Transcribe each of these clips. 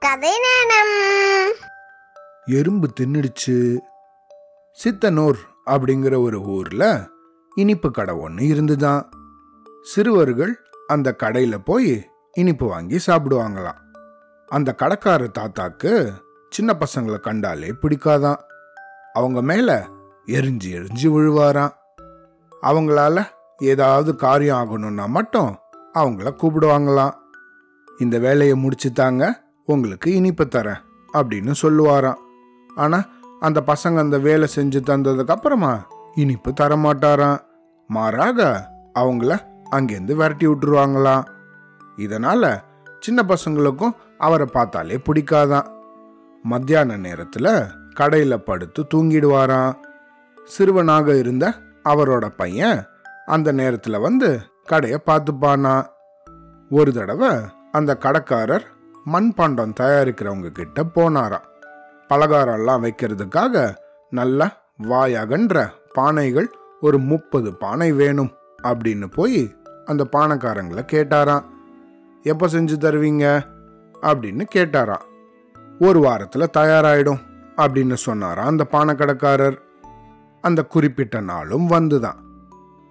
கதை நேரம் எறும்பு தின்னுடுச்சு. சித்தனூர் அப்படிங்கிற ஒரு ஊர்ல இனிப்பு கடை ஒன்று இருந்துதான். சிறுவர்கள் அந்த கடையில் போய் இனிப்பு வாங்கி சாப்பிடுவாங்களாம். அந்த கடைக்கார தாத்தாக்கு சின்ன பசங்களை கண்டாலே பிடிக்காதான். அவங்க மேல எரிஞ்சு எரிஞ்சு விழுவாராம். அவங்களால ஏதாவது காரியம் ஆகணும்னா மட்டும் அவங்கள கூப்பிடுவாங்களாம். இந்த வேலையை முடிச்சுட்டாங்க உங்களுக்கு இனிப்பு தரேன் அப்படின்னு சொல்லுவாராம். ஆனால் அந்த பசங்க அந்த வேலை செஞ்சு தந்ததுக்கு அப்புறமா இனிப்பு தர மாட்டாராம். மாறாக அவங்கள அங்கேருந்து விரட்டி விட்டுருவாங்களாம். இதனால சின்ன பசங்களுக்கும் அவரை பார்த்தாலே பிடிக்காதான் மத்தியான நேரத்தில் கடையில் படுத்து தூங்கிடுவாராம். சிறுவனாக இருந்த அவரோட பையன் அந்த நேரத்தில் வந்து கடையை பார்த்துப்பானா ஒரு தடவை அந்த கடைக்காரர் மண்பாண்டம் தயாரிக்கிறவங்க கிட்ட போனாராம். பலகாரம்லாம் வைக்கிறதுக்காக நல்ல வாயகன்ற பானைகள் ஒரு முப்பது பானை வேணும் அப்படின்னு போய் அந்த பானைக்காரங்களை கேட்டாராம். எப்போ செஞ்சு தருவீங்க? அப்படின்னு கேட்டாராம். ஒரு வாரத்தில் தயாராயிடும் அப்படின்னு சொன்னாராம் அந்த பானைக்கடைக்காரர். அந்த குறிப்பிட்ட நாளும் வந்துதான்.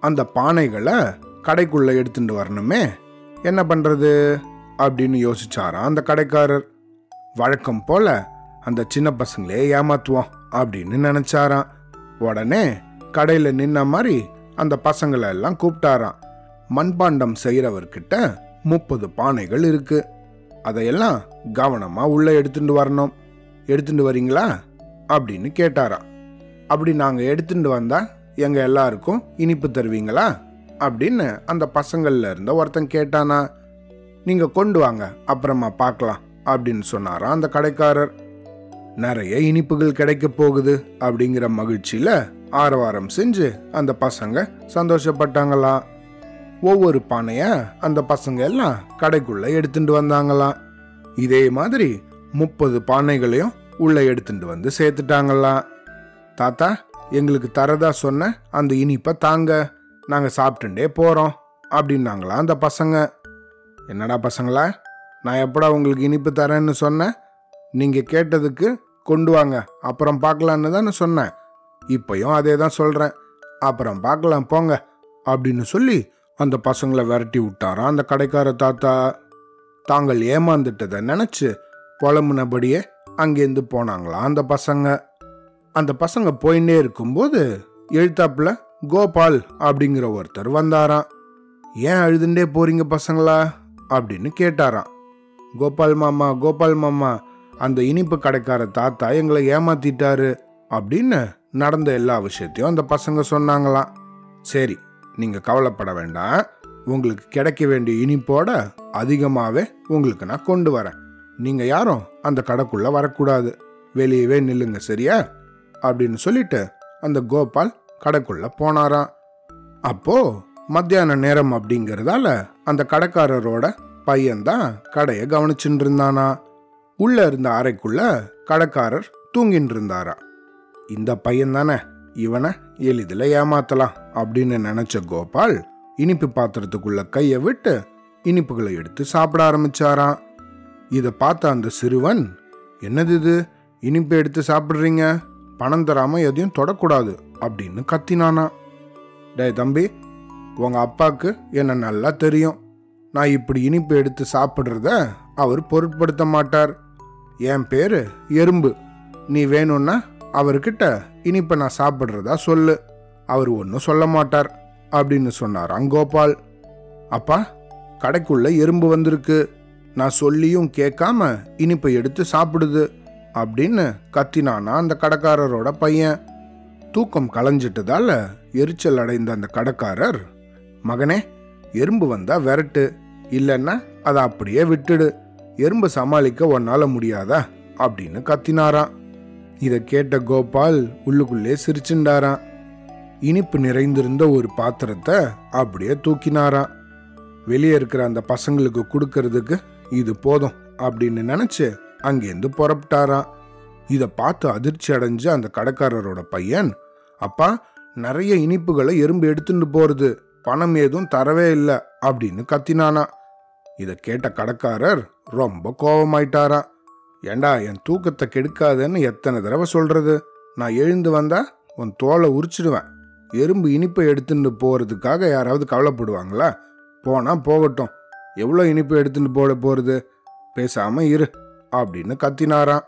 அந்த பானைகளை கடைக்குள்ளே எடுத்துட்டு வரணுமே என்ன பண்ணுறது அப்படின்னு யோசிச்சாராம். அந்த கடைக்காரர் வழக்கம் போல அந்த சின்ன பசங்களே ஏமாத்துவோம் அப்படின்னு நினைச்சாராம். உடனே கடையில் நின்ன மாதிரி அந்த பசங்களை எல்லாம் கூப்பிட்டாராம். மண்பாண்டம் செய்கிறவர்கிட்ட முப்பது பானைகள் இருக்கு. அதையெல்லாம் கவனமாக உள்ளே எடுத்துட்டு வரணும். எடுத்துட்டு வரீங்களா? அப்படின்னு கேட்டாராம். அப்படி நாங்கள் எடுத்துட்டு வந்தா எங்கள் எல்லாருக்கும் இனிப்பு தருவீங்களா? அப்படின்னு அந்த பசங்கள்ல இருந்த ஒருத்தன் கேட்டானா. நீங்க கொண்டு வாங்க அப்புறமா பார்க்கலாம் அப்படின்னு சொன்னாராம் அந்த கடைக்காரர். நிறைய இனிப்புகள் கிடைக்க போகுது அப்படிங்கிற மகிழ்ச்சியில ஆரவாரம் செஞ்சு அந்த பசங்க சந்தோஷப்பட்டாங்களாம் ஒவ்வொரு பானைய அந்த பசங்க எல்லாம் கடைக்குள்ள எடுத்துட்டு வந்தாங்களாம் இதே மாதிரி முப்பது பானைகளையும் உள்ள எடுத்துட்டு வந்து சேர்த்துட்டாங்களாம் தாத்தா எங்களுக்கு தரதா சொன்ன அந்த இனிப்பை தாங்க நாங்க சாப்பிட்டுட்டே போறோம் அப்படின்னாங்களாம் அந்த பசங்க. என்னடா பசங்களா? நான் எப்படா உங்களுக்கு இனிப்பு தரேன்னு சொன்னேன்? நீங்கள் கேட்டதுக்கு கொண்டு வாங்க அப்புறம் பார்க்கலான்னு தான் சொன்னேன். இப்பயும் அதே தான் சொல்கிறேன் அப்புறம் பார்க்கலாம் போங்க அப்படின்னு சொல்லி அந்த பசங்களை விரட்டி விட்டாராம் அந்த கடைக்கார தாத்தா. தாங்கள் ஏமாந்துட்டதை நினச்சி புலம்புனபடியே அங்கேருந்து போனாங்களாம் அந்த பசங்க. அந்த பசங்க போயின்னே இருக்கும்போது எழுத்தாப்புல கோபால் அப்படிங்கிற ஒருத்தர் வந்தாராம். ஏன் அழுதுண்டே போறீங்க பசங்களா? அப்படின்னு கேட்டாராம். கோபால் மாமா கோபால் மாமா அந்த இனிப்பு கடைக்கார தாத்தா எங்களை ஏமாத்திட்டாரு அப்படின்னு நடந்த எல்லா விஷயத்தையும் அந்த பசங்க சொன்னாங்களாம். சரி நீங்க கவலைப்பட வேண்டாம். உங்களுக்கு கிடைக்க வேண்டிய இனிப்போட அதிகமாகவே உங்களுக்கு நான் கொண்டு வரேன். நீங்க யாரும் அந்த கடைக்குள்ள வரக்கூடாது. வெளியவே நில்லுங்க சரியா? அப்படின்னு சொல்லிட்டு அந்த கோபால் கடைக்குள்ள போனாராம். அப்போ மத்தியான நேரம் அப்படிங்கிறதால அந்த கடைக்காரரோட பையன்தான் கடையை கவனிச்சுட்டு இருந்தானா உள்ள இருந்த அறைக்குள்ள கடைக்காரர் தூங்கிட்டு இருந்தாரா இந்த பையன் தானே இவனை எளிதில் ஏமாத்தலாம் அப்படின்னு நினைச்ச கோபால் இனிப்பு பாத்திரத்துக்குள்ள கையை விட்டு இனிப்புகளை எடுத்து சாப்பிட ஆரம்பிச்சாராம். இதை பார்த்த அந்த சிறுவன் என்னது இது? இனிப்பு எடுத்து சாப்பிட்றீங்க? பணம் தராமல் எதையும் தொடக்கூடாது அப்படின்னு கத்தினானா டே தம்பி உங்கள் அப்பாவுக்கு என்ன நல்லா தெரியும். நான் இப்படி இனிப்பு எடுத்து சாப்பிட்றத அவர் பொருட்படுத்த மாட்டார். என் பேர் எறும்பு. நீ வேணும்னா அவர்கிட்ட இனிப்பை நான் சாப்பிட்றதா சொல்லு. அவர் ஒன்றும் சொல்ல மாட்டார் அப்படின்னு சொன்னார் கோபால். அப்பா கடைக்குள்ள எறும்பு வந்திருக்கு. நான் சொல்லியும் கேட்காம இனிப்பை எடுத்து சாப்பிடுது அப்படின்னு கத்தினானா அந்த கடைக்காரரோட பையன். தூக்கம் களைஞ்சிட்டதால எரிச்சல் அடைந்த அந்த கடைக்காரர் மகனே எறும்பு வந்தா விரட்டு இல்லைன்னா அதை அப்படியே விட்டுடு. எறும்பு சமாளிக்க உன்னால முடியாதா? அப்படின்னு கத்தினாராம். இதை கேட்ட கோபால் உள்ளுக்குள்ளே சிரிச்சுண்டாராம். இனிப்பு நிறைந்திருந்த ஒரு பாத்திரத்தை அப்படியே தூக்கினாராம். வெளியே இருக்கிற அந்த பசங்களுக்கு கொடுக்கறதுக்கு இது போதும் அப்படின்னு நினைச்சு அங்கேருந்து புறப்பட்டாராம். இதை பார்த்து அதிர்ச்சி அடைஞ்ச அந்த கடைக்காரரோட பையன் அப்பா நிறைய இனிப்புகளை எறும்பு எடுத்துட்டு போறது. பணம் ஏதும் தரவே இல்லை அப்படின்னு கத்தினானா. இதை கேட்ட கடைக்காரர் ரொம்ப கோபமாயிட்டாரா ஏண்டா என் தூக்கத்தை கெடுக்காதன்னு எத்தனை தடவை சொல்றது? நான் எழுந்து வந்தா உன் தோலை உரிச்சிடுவேன். எறும்பு இனிப்பை எடுத்துட்டு போறதுக்காக யாராவது கவலைப்படுவாங்களா? போனா போகட்டும். எவ்வளோ இனிப்பு எடுத்துட்டு போட போறது? பேசாம இரு அப்படின்னு கத்தினாராம்.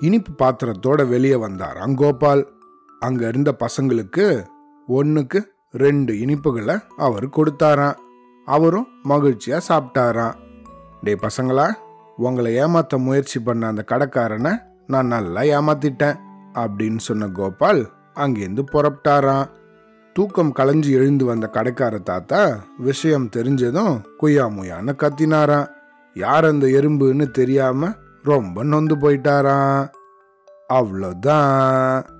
இனிப்பு பாத்திரத்தோட வெளியே வந்தாராம் கோபால். அங்க இருந்த பசங்களுக்கு ஒன்றுக்கு ரெண்டு இனிப்புகளை அவர் கொடுத்தாராம். அவரும் மகிழ்ச்சியா சாப்பிட்டாராம். டே பசங்களா உங்களை ஏமாத்த முயற்சி பண்ண அந்த கடைக்காரனை நான் நல்லா ஏமாத்திட்டேன் அப்படின்னு சொன்ன கோபால் அங்கேருந்து புறப்பட்டாராம். தூக்கம் களைஞ்சு எழுந்து வந்த கடைக்கார தாத்தா விஷயம் தெரிஞ்சதும் குய்யா முயான்னு கத்தினாராம். யார் அந்த எறும்புன்னு தெரியாம ரொம்ப நொந்து போயிட்டாராம். அவ்வளோதான்.